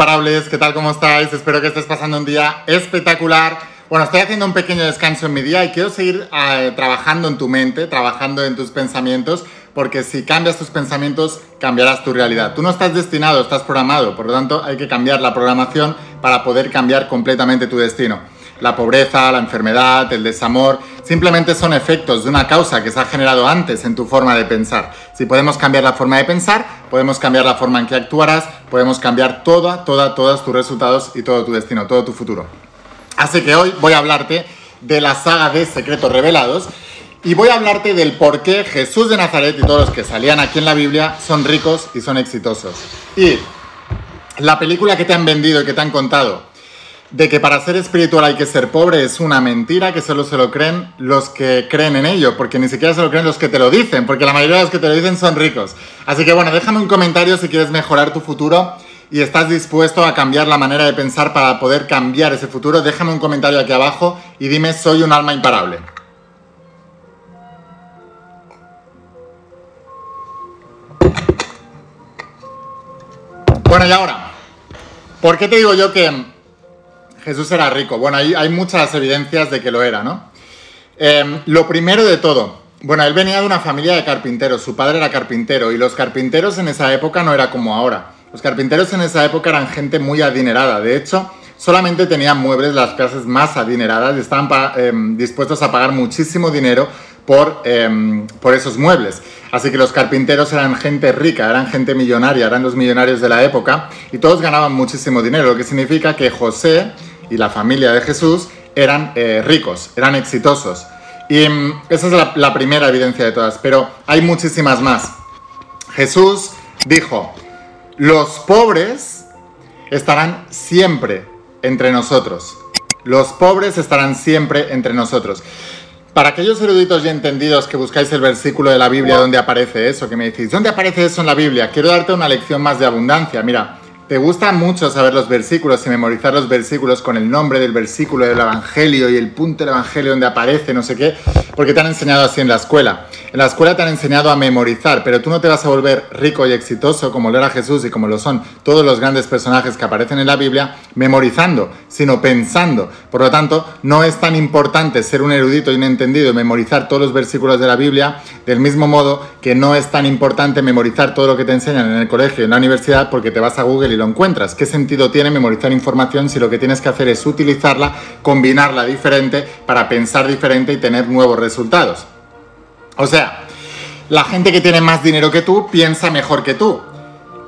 imparables, ¿qué tal? ¿Cómo estáis? Espero que estés pasando un día espectacular. Bueno, estoy haciendo un pequeño descanso en mi día y quiero seguir eh, trabajando en tu mente, trabajando en tus pensamientos, porque si cambias tus pensamientos, cambiarás tu realidad. Tú no estás destinado, estás programado, por lo tanto hay que cambiar la programación para poder cambiar completamente tu destino. La pobreza, la enfermedad, el desamor, simplemente son efectos de una causa que se ha generado antes en tu forma de pensar. Si podemos cambiar la forma de pensar, podemos cambiar la forma en que actuarás, podemos cambiar toda, toda, todos tus resultados y todo tu destino, todo tu futuro. Así que hoy voy a hablarte de la saga de Secretos Revelados y voy a hablarte del por qué Jesús de Nazaret y todos los que salían aquí en la Biblia son ricos y son exitosos. Y la película que te han vendido y que te han contado de que para ser espiritual hay que ser pobre es una mentira que solo se lo creen los que creen en ello, porque ni siquiera se lo creen los que te lo dicen, porque la mayoría de los que te lo dicen son ricos. Así que bueno, déjame un comentario si quieres mejorar tu futuro y estás dispuesto a cambiar la manera de pensar para poder cambiar ese futuro. Déjame un comentario aquí abajo y dime soy un alma imparable. Bueno, y ahora, ¿por qué te digo yo que Jesús era rico. Bueno, hay, muchas evidencias de que lo era, ¿no? Em, lo primero de todo, bueno, él venía de una familia de carpinteros, su padre era carpintero y los carpinteros en esa época no era como ahora. Los carpinteros en esa época eran gente muy adinerada, de hecho, solamente tenían muebles las clases más adineradas y estaban em, dispuestos a pagar muchísimo dinero por, em, por esos muebles. Así que los carpinteros eran gente rica, eran gente millonaria, eran los millonarios de la época y todos ganaban muchísimo dinero, lo que significa que José y la familia de Jesús eran eh, ricos, eran exitosos. Y mm, esa es la, la primera evidencia de todas, pero hay muchísimas más. Jesús dijo, los pobres estarán siempre entre nosotros. Los pobres estarán siempre entre nosotros. Para aquellos eruditos y entendidos que buscáis el versículo de la Biblia donde aparece eso, que me decís, ¿dónde aparece eso en la Biblia? Quiero darte una lección más de abundancia. Mira, te gusta mucho saber los versículos y memorizar los versículos con el nombre del versículo del Evangelio y el punto del Evangelio donde aparece, no sé qué, porque te han enseñado así en la escuela. En la escuela te han enseñado a memorizar, pero tú no te vas a volver rico y exitoso como lo era Jesús y como lo son todos los grandes personajes que aparecen en la Biblia, memorizando, sino pensando. Por lo tanto, no es tan importante ser un erudito y un entendido y memorizar todos los versículos de la Biblia, del mismo modo que no es tan importante memorizar todo lo que te enseñan en el colegio y en la universidad porque te vas a Google y lo encuentras. ¿Qué sentido tiene memorizar información si lo que tienes que hacer es utilizarla, combinarla diferente para pensar diferente y tener nuevos resultados? O sea, la gente que tiene más dinero que tú piensa mejor que tú.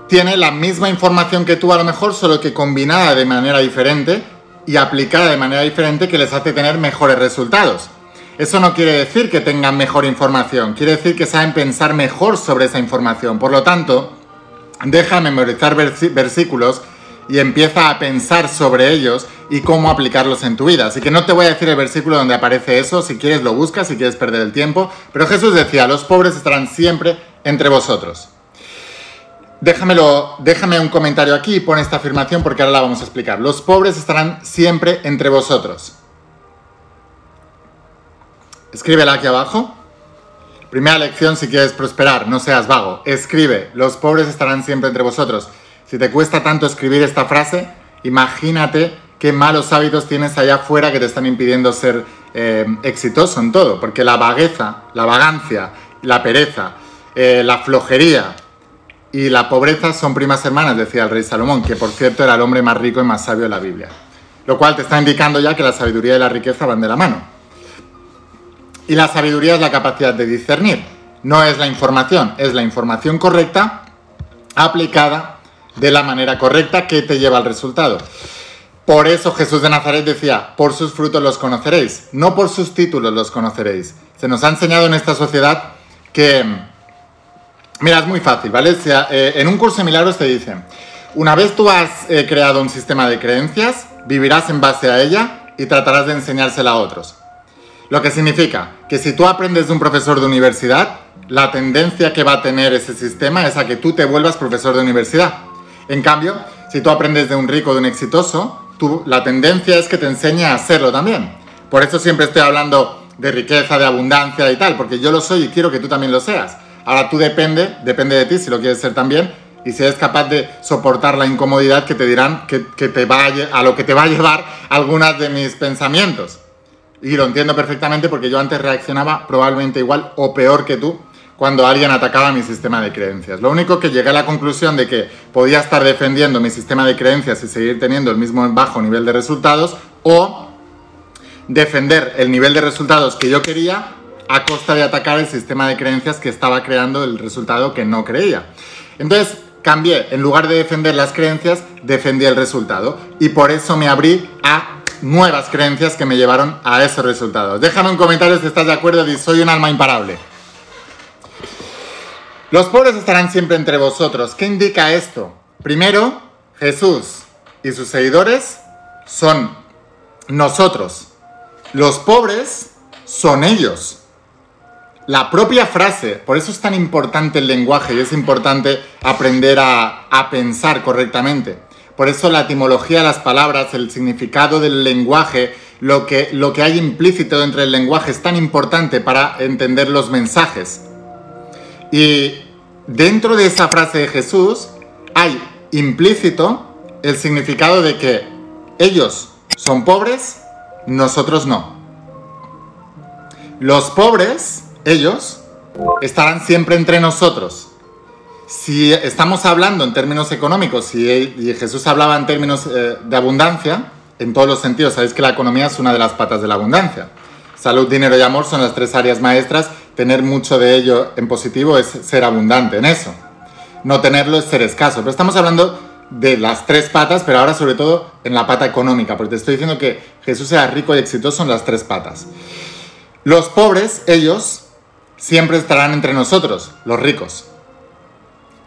Tiene la misma información que tú a lo mejor, solo que combinada de manera diferente y aplicada de manera diferente que les hace tener mejores resultados. Eso no quiere decir que tengan mejor información, quiere decir que saben pensar mejor sobre esa información. Por lo tanto, deja memorizar versículos y empieza a pensar sobre ellos y cómo aplicarlos en tu vida. Así que no te voy a decir el versículo donde aparece eso, si quieres lo buscas, si quieres perder el tiempo, pero Jesús decía, los pobres estarán siempre entre vosotros. Déjamelo, déjame un comentario aquí y pon esta afirmación porque ahora la vamos a explicar. Los pobres estarán siempre entre vosotros. Escríbela aquí abajo. Primera lección si quieres prosperar, no seas vago. Escribe, los pobres estarán siempre entre vosotros. Si te cuesta tanto escribir esta frase, imagínate qué malos hábitos tienes allá afuera que te están impidiendo ser eh, exitoso en todo. Porque la vagueza, la vagancia, la pereza, eh, la flojería y la pobreza son primas hermanas, decía el rey Salomón, que por cierto era el hombre más rico y más sabio de la Biblia. Lo cual te está indicando ya que la sabiduría y la riqueza van de la mano. Y la sabiduría es la capacidad de discernir. No es la información, es la información correcta aplicada de la manera correcta que te lleva al resultado. Por eso Jesús de Nazaret decía, por sus frutos los conoceréis, no por sus títulos los conoceréis. Se nos ha enseñado en esta sociedad que, mira, es muy fácil, ¿vale? Eh, en un curso de milagros te dicen, una vez tú has eh, creado un sistema de creencias, vivirás en base a ella y tratarás de enseñársela a otros. Lo que significa que si tú aprendes de un profesor de universidad, la tendencia que va a tener ese sistema es a que tú te vuelvas profesor de universidad. En cambio, si tú aprendes de un rico, de un exitoso, tú, la tendencia es que te enseñe a hacerlo también. Por eso siempre estoy hablando de riqueza, de abundancia y tal, porque yo lo soy y quiero que tú también lo seas. Ahora tú depende, depende de ti si lo quieres ser también, y si eres capaz de soportar la incomodidad que te dirán que, te va a, a lo que te va a llevar algunas de mis pensamientos. Y lo entiendo perfectamente porque yo antes reaccionaba probablemente igual o peor que tú cuando alguien atacaba mi sistema de creencias. Lo único que llegué a la conclusión de que podía estar defendiendo mi sistema de creencias y seguir teniendo el mismo bajo nivel de resultados o defender el nivel de resultados que yo quería a costa de atacar el sistema de creencias que estaba creando el resultado que no creía. Entonces, cambié, en lugar de defender las creencias, defendí el resultado y por eso me abrí a nuevas creencias que me llevaron a esos resultados. Déjame un comentario si estás de acuerdo y soy un alma imparable. Los pobres estarán siempre entre vosotros. ¿Qué indica esto? Primero, Jesús y sus seguidores son nosotros. Los pobres son ellos. La propia frase, por eso es tan importante el lenguaje y es importante aprender a, a pensar correctamente. Por eso la etimología de las palabras, el significado del lenguaje, lo que, lo que hay implícito dentro del lenguaje es tan importante para entender los mensajes. Y dentro de esa frase de Jesús hay implícito el significado de que ellos son pobres, nosotros no. Los pobres, ellos, estarán siempre entre nosotros. Si estamos hablando en términos económicos, si Jesús hablaba en términos eh, de abundancia, en todos los sentidos, sabéis que la economía es una de las patas de la abundancia. Salud, dinero y amor son las tres áreas maestras. Tener mucho de ello en positivo es ser abundante en eso. No tenerlo es ser escaso. Pero estamos hablando de las tres patas, pero ahora sobre todo en la pata económica, porque te estoy diciendo que Jesús era rico y exitoso en las tres patas. Los pobres, ellos, siempre estarán entre nosotros, los ricos.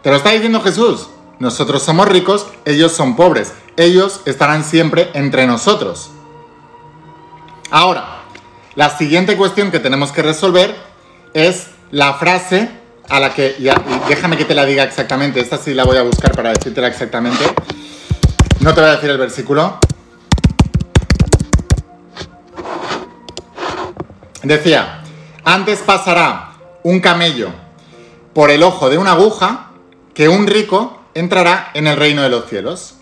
¿Te lo está diciendo Jesús? Nosotros somos ricos, ellos son pobres. Ellos estarán siempre entre nosotros. Ahora, la siguiente cuestión que tenemos que resolver es la frase a la que, déjame que te la diga exactamente, esta sí la voy a buscar para decírtela exactamente. No te voy a decir el versículo. Decía, antes pasará un camello por el ojo de una aguja que un rico entrará en el reino de los cielos.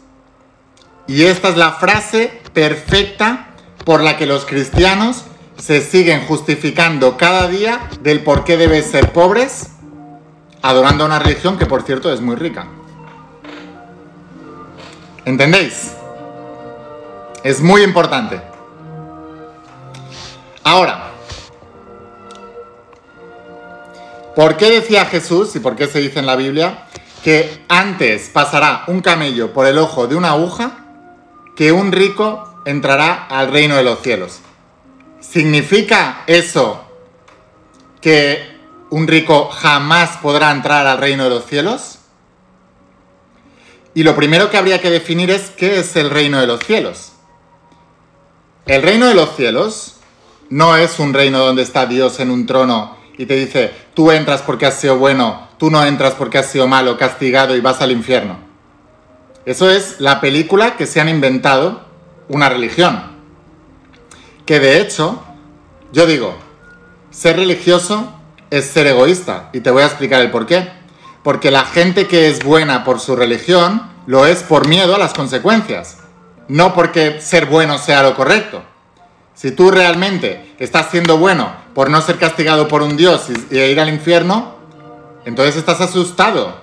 Y esta es la frase perfecta por la que los cristianos se siguen justificando cada día del por qué deben ser pobres, adorando a una religión que por cierto es muy rica. ¿Entendéis? Es muy importante. Ahora, ¿por qué decía Jesús y por qué se dice en la Biblia que antes pasará un camello por el ojo de una aguja que un rico entrará al reino de los cielos? ¿Significa eso que un rico jamás podrá entrar al reino de los cielos? Y lo primero que habría que definir es qué es el reino de los cielos. El reino de los cielos no es un reino donde está Dios en un trono y te dice, tú entras porque has sido bueno, tú no entras porque has sido malo, castigado y vas al infierno. Eso es la película que se han inventado una religión que de hecho, yo digo, ser religioso es ser egoísta y te voy a explicar el por qué. Porque la gente que es buena por su religión lo es por miedo a las consecuencias, no porque ser bueno sea lo correcto. Si tú realmente estás siendo bueno por no ser castigado por un Dios y, ir al infierno, entonces estás asustado.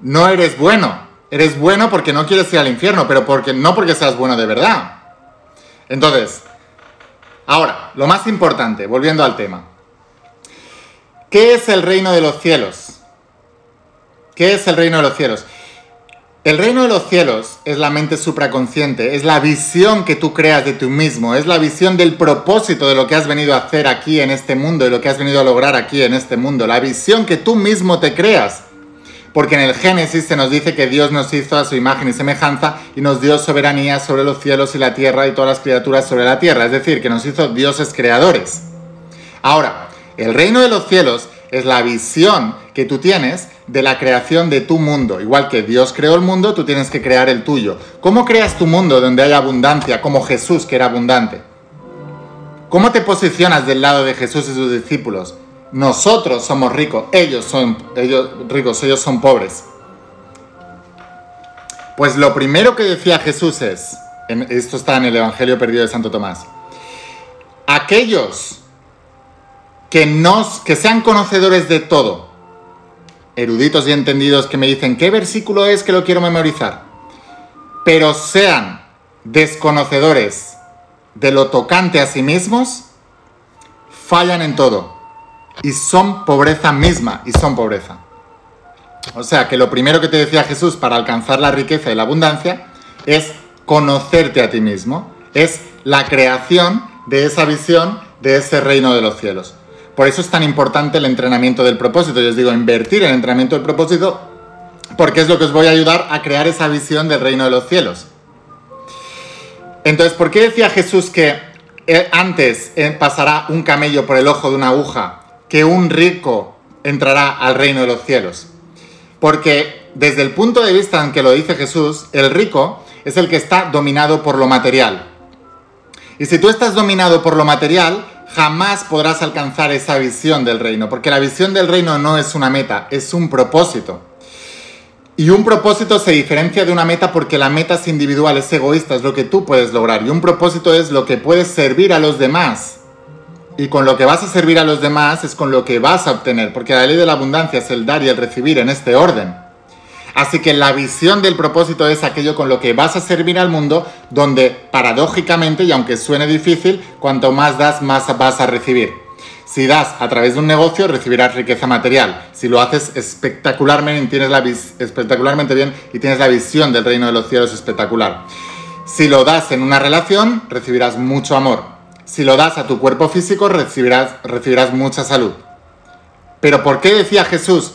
No eres bueno. Eres bueno porque no quieres ir al infierno, pero porque, no porque seas bueno de verdad. Entonces, Ahora, lo más importante, volviendo al tema. ¿Qué es el reino de los cielos? ¿Qué es el reino de los cielos? El reino de los cielos es la mente supraconsciente, es la visión que tú creas de tú mismo, es la visión del propósito de lo que has venido a hacer aquí en este mundo y lo que has venido a lograr aquí en este mundo, la visión que tú mismo te creas porque en el Génesis se nos dice que Dios nos hizo a su imagen y semejanza y nos dio soberanía sobre los cielos y la tierra y todas las criaturas sobre la tierra, es decir, que nos hizo dioses creadores. Ahora, el reino de los cielos es la visión que tú tienes de la creación de tu mundo. Igual que Dios creó el mundo, tú tienes que crear el tuyo. ¿Cómo creas tu mundo donde hay abundancia, como Jesús que era abundante? ¿Cómo te posicionas del lado de Jesús y sus discípulos? Nosotros somos ricos, ellos son ellos, ricos, ellos son pobres. Pues lo primero que decía Jesús es, esto está en el Evangelio perdido de Santo Tomás, aquellos que, nos, que sean conocedores de todo, eruditos y entendidos que me dicen, ¿qué versículo es que lo quiero memorizar? Pero sean desconocedores de lo tocante a sí mismos, fallan en todo. Y son pobreza misma, y son pobreza. O sea que lo primero que te decía Jesús para alcanzar la riqueza y la abundancia es conocerte a ti mismo, es la creación de esa visión de ese reino de los cielos. Por eso es tan importante el entrenamiento del propósito. Yo os digo, invertir en el entrenamiento del propósito porque es lo que os voy a ayudar a crear esa visión del reino de los cielos. Entonces, ¿por qué decía Jesús que eh, antes eh, pasará un camello por el ojo de una aguja que un rico entrará al reino de los cielos? Porque desde el punto de vista en que lo dice Jesús, el rico es el que está dominado por lo material. Y si tú estás dominado por lo material, jamás podrás alcanzar esa visión del reino, porque la visión del reino no es una meta, es un propósito. Y un propósito se diferencia de una meta porque la meta es individual, es egoísta, es lo que tú puedes lograr. Y un propósito es lo que puedes servir a los demás. Y con lo que vas a servir a los demás es con lo que vas a obtener, porque la ley de la abundancia es el dar y el recibir en este orden. Así que la visión del propósito es aquello con lo que vas a servir al mundo, donde paradójicamente, y aunque suene difícil, cuanto más das, más vas a recibir. Si das a través de un negocio, recibirás riqueza material. Si lo haces espectacularmente, tienes la bien y tienes la visión del reino de los cielos espectacular. Si lo das en una relación, recibirás mucho amor. Si lo das a tu cuerpo físico, recibirás, mucha salud. Pero ¿por qué decía Jesús?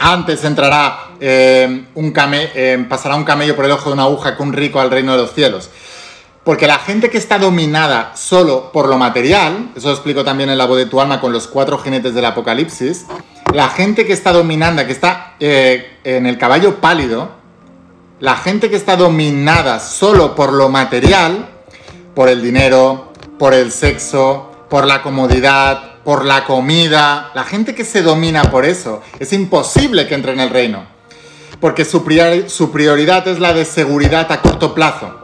Antes entrará eh, un eh, pasará un camello por el ojo de una aguja que un rico al reino de los cielos. Porque la gente que está dominada solo por lo material, eso lo explico también en la voz de tu alma con los cuatro jinetes del apocalipsis, la gente que está dominada, que está eh, en el caballo pálido, la gente que está dominada solo por lo material, por el dinero, por el sexo, por la comodidad, por la comida, la gente que se domina por eso, es imposible que entre en el reino. Porque su, prioridad es la de seguridad a corto plazo.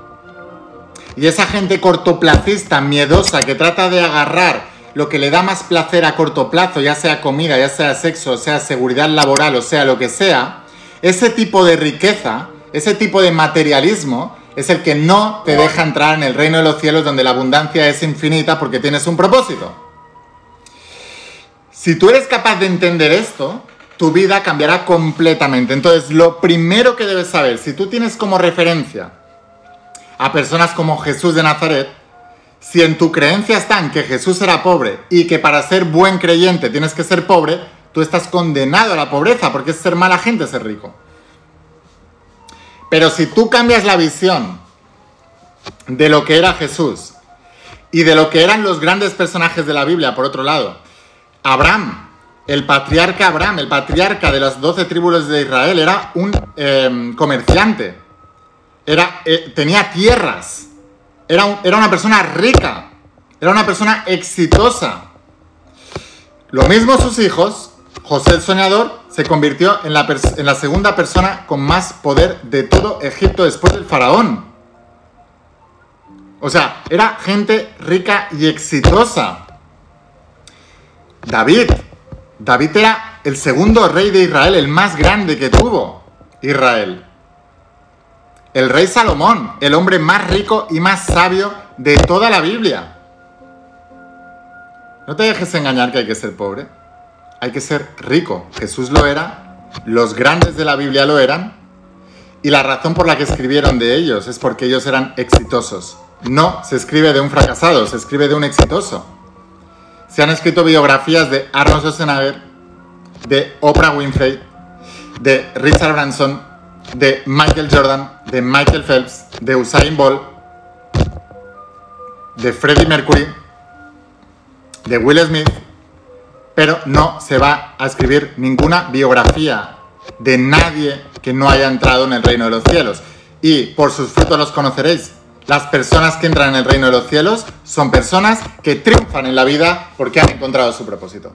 Y esa gente cortoplacista, miedosa, que trata de agarrar lo que le da más placer a corto plazo, ya sea comida, ya sea sexo, sea seguridad laboral, o sea lo que sea, ese tipo de riqueza, ese tipo de materialismo, es el que no te deja entrar en el reino de los cielos donde la abundancia es infinita porque tienes un propósito. Si tú eres capaz de entender esto, tu vida cambiará completamente. Entonces, lo primero que debes saber, si tú tienes como referencia a personas como Jesús de Nazaret, si en tu creencia están que Jesús era pobre y que para ser buen creyente tienes que ser pobre, tú estás condenado a la pobreza porque es ser mala gente ser rico. Pero si tú cambias la visión de lo que era Jesús y de lo que eran los grandes personajes de la Biblia, por otro lado, Abraham, el patriarca Abraham, el patriarca de las doce tribus de Israel, era un eh, comerciante. Era, eh, tenía tierras, era, era una persona rica, era una persona exitosa. Lo mismo sus hijos, José el Soñador se convirtió en la, segunda persona con más poder de todo Egipto después del faraón. O sea, era gente rica y exitosa. David. David era el segundo rey de Israel, el más grande que tuvo Israel. El rey Salomón, el hombre más rico y más sabio de toda la Biblia. No te dejes engañar que hay que ser pobre. Hay que ser rico. Jesús lo era, los grandes de la Biblia lo eran, y la razón por la que escribieron de ellos es porque ellos eran exitosos. No se escribe de un fracasado, se escribe de un exitoso. Se han escrito biografías de Arnold Schwarzenegger, de Oprah Winfrey, de Richard Branson, de Michael Jordan, de Michael Phelps, de Usain Bolt, de Freddie Mercury, de Will Smith, pero no se va a escribir ninguna biografía de nadie que no haya entrado en el reino de los cielos. Y por sus frutos los conoceréis. Las personas que entran en el reino de los cielos son personas que triunfan en la vida porque han encontrado su propósito.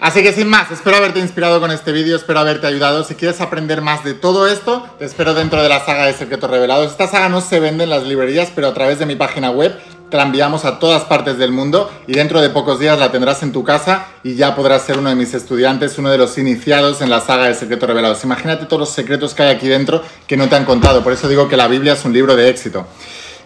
Así que sin más, espero haberte inspirado con este vídeo, espero haberte ayudado. Si quieres aprender más de todo esto, te espero dentro de la saga de Secretos Revelados. Esta saga no se vende en las librerías, pero a través de mi página web enviamos a todas partes del mundo y dentro de pocos días la tendrás en tu casa y ya podrás ser uno de mis estudiantes, uno de los iniciados en la saga de Secretos Revelados. Imagínate todos los secretos que hay aquí dentro que no te han contado. Por eso digo que la Biblia es un libro de éxito.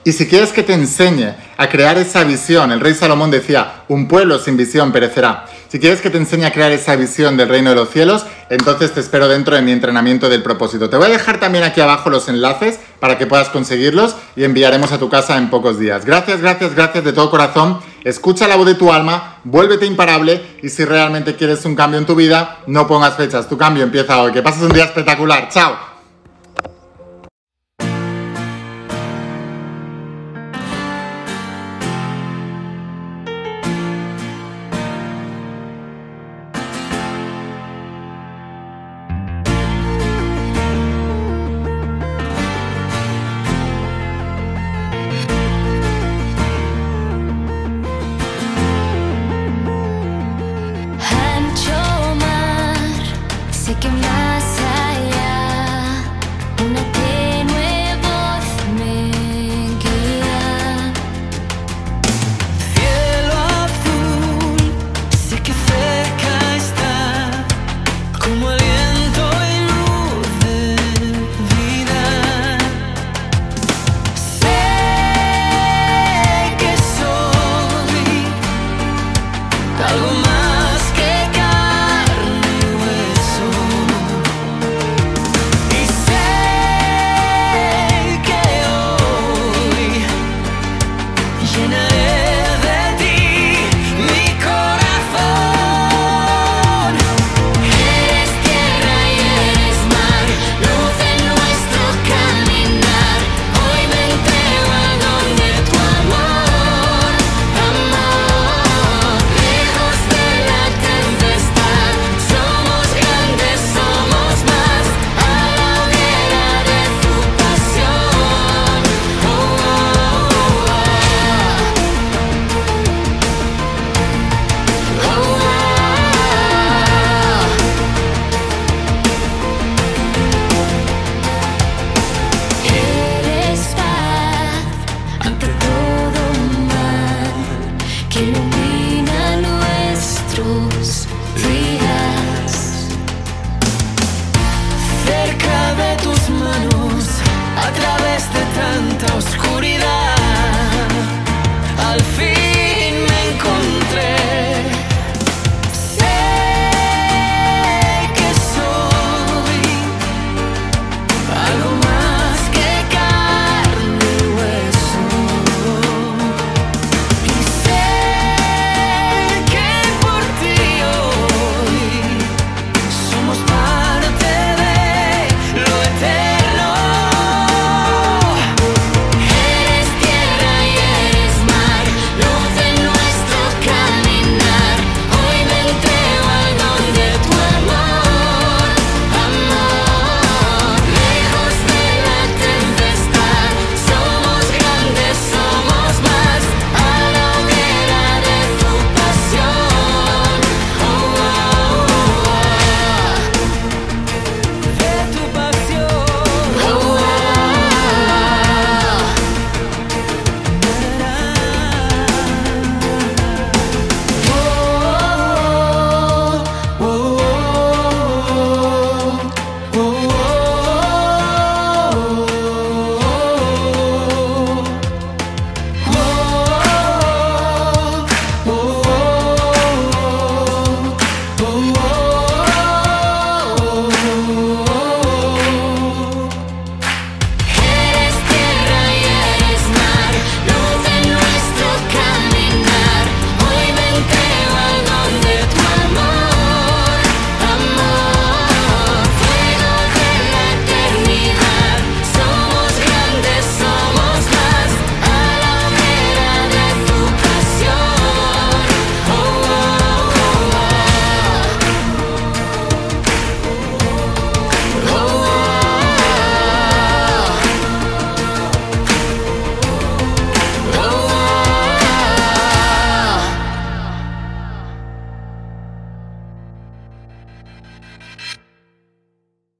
Y si quieres que te enseñe a crear esa visión, el rey Salomón decía, un pueblo sin visión perecerá. Si quieres que te enseñe a crear esa visión del reino de los cielos, entonces te espero dentro de mi entrenamiento del propósito. Te voy a dejar también aquí abajo los enlaces para que puedas conseguirlos y enviaremos a tu casa en pocos días. Gracias, gracias, gracias de todo corazón. Escucha la voz de tu alma, vuélvete imparable y si realmente quieres un cambio en tu vida, no pongas fechas. Tu cambio empieza hoy. Que pases un día espectacular. Chao.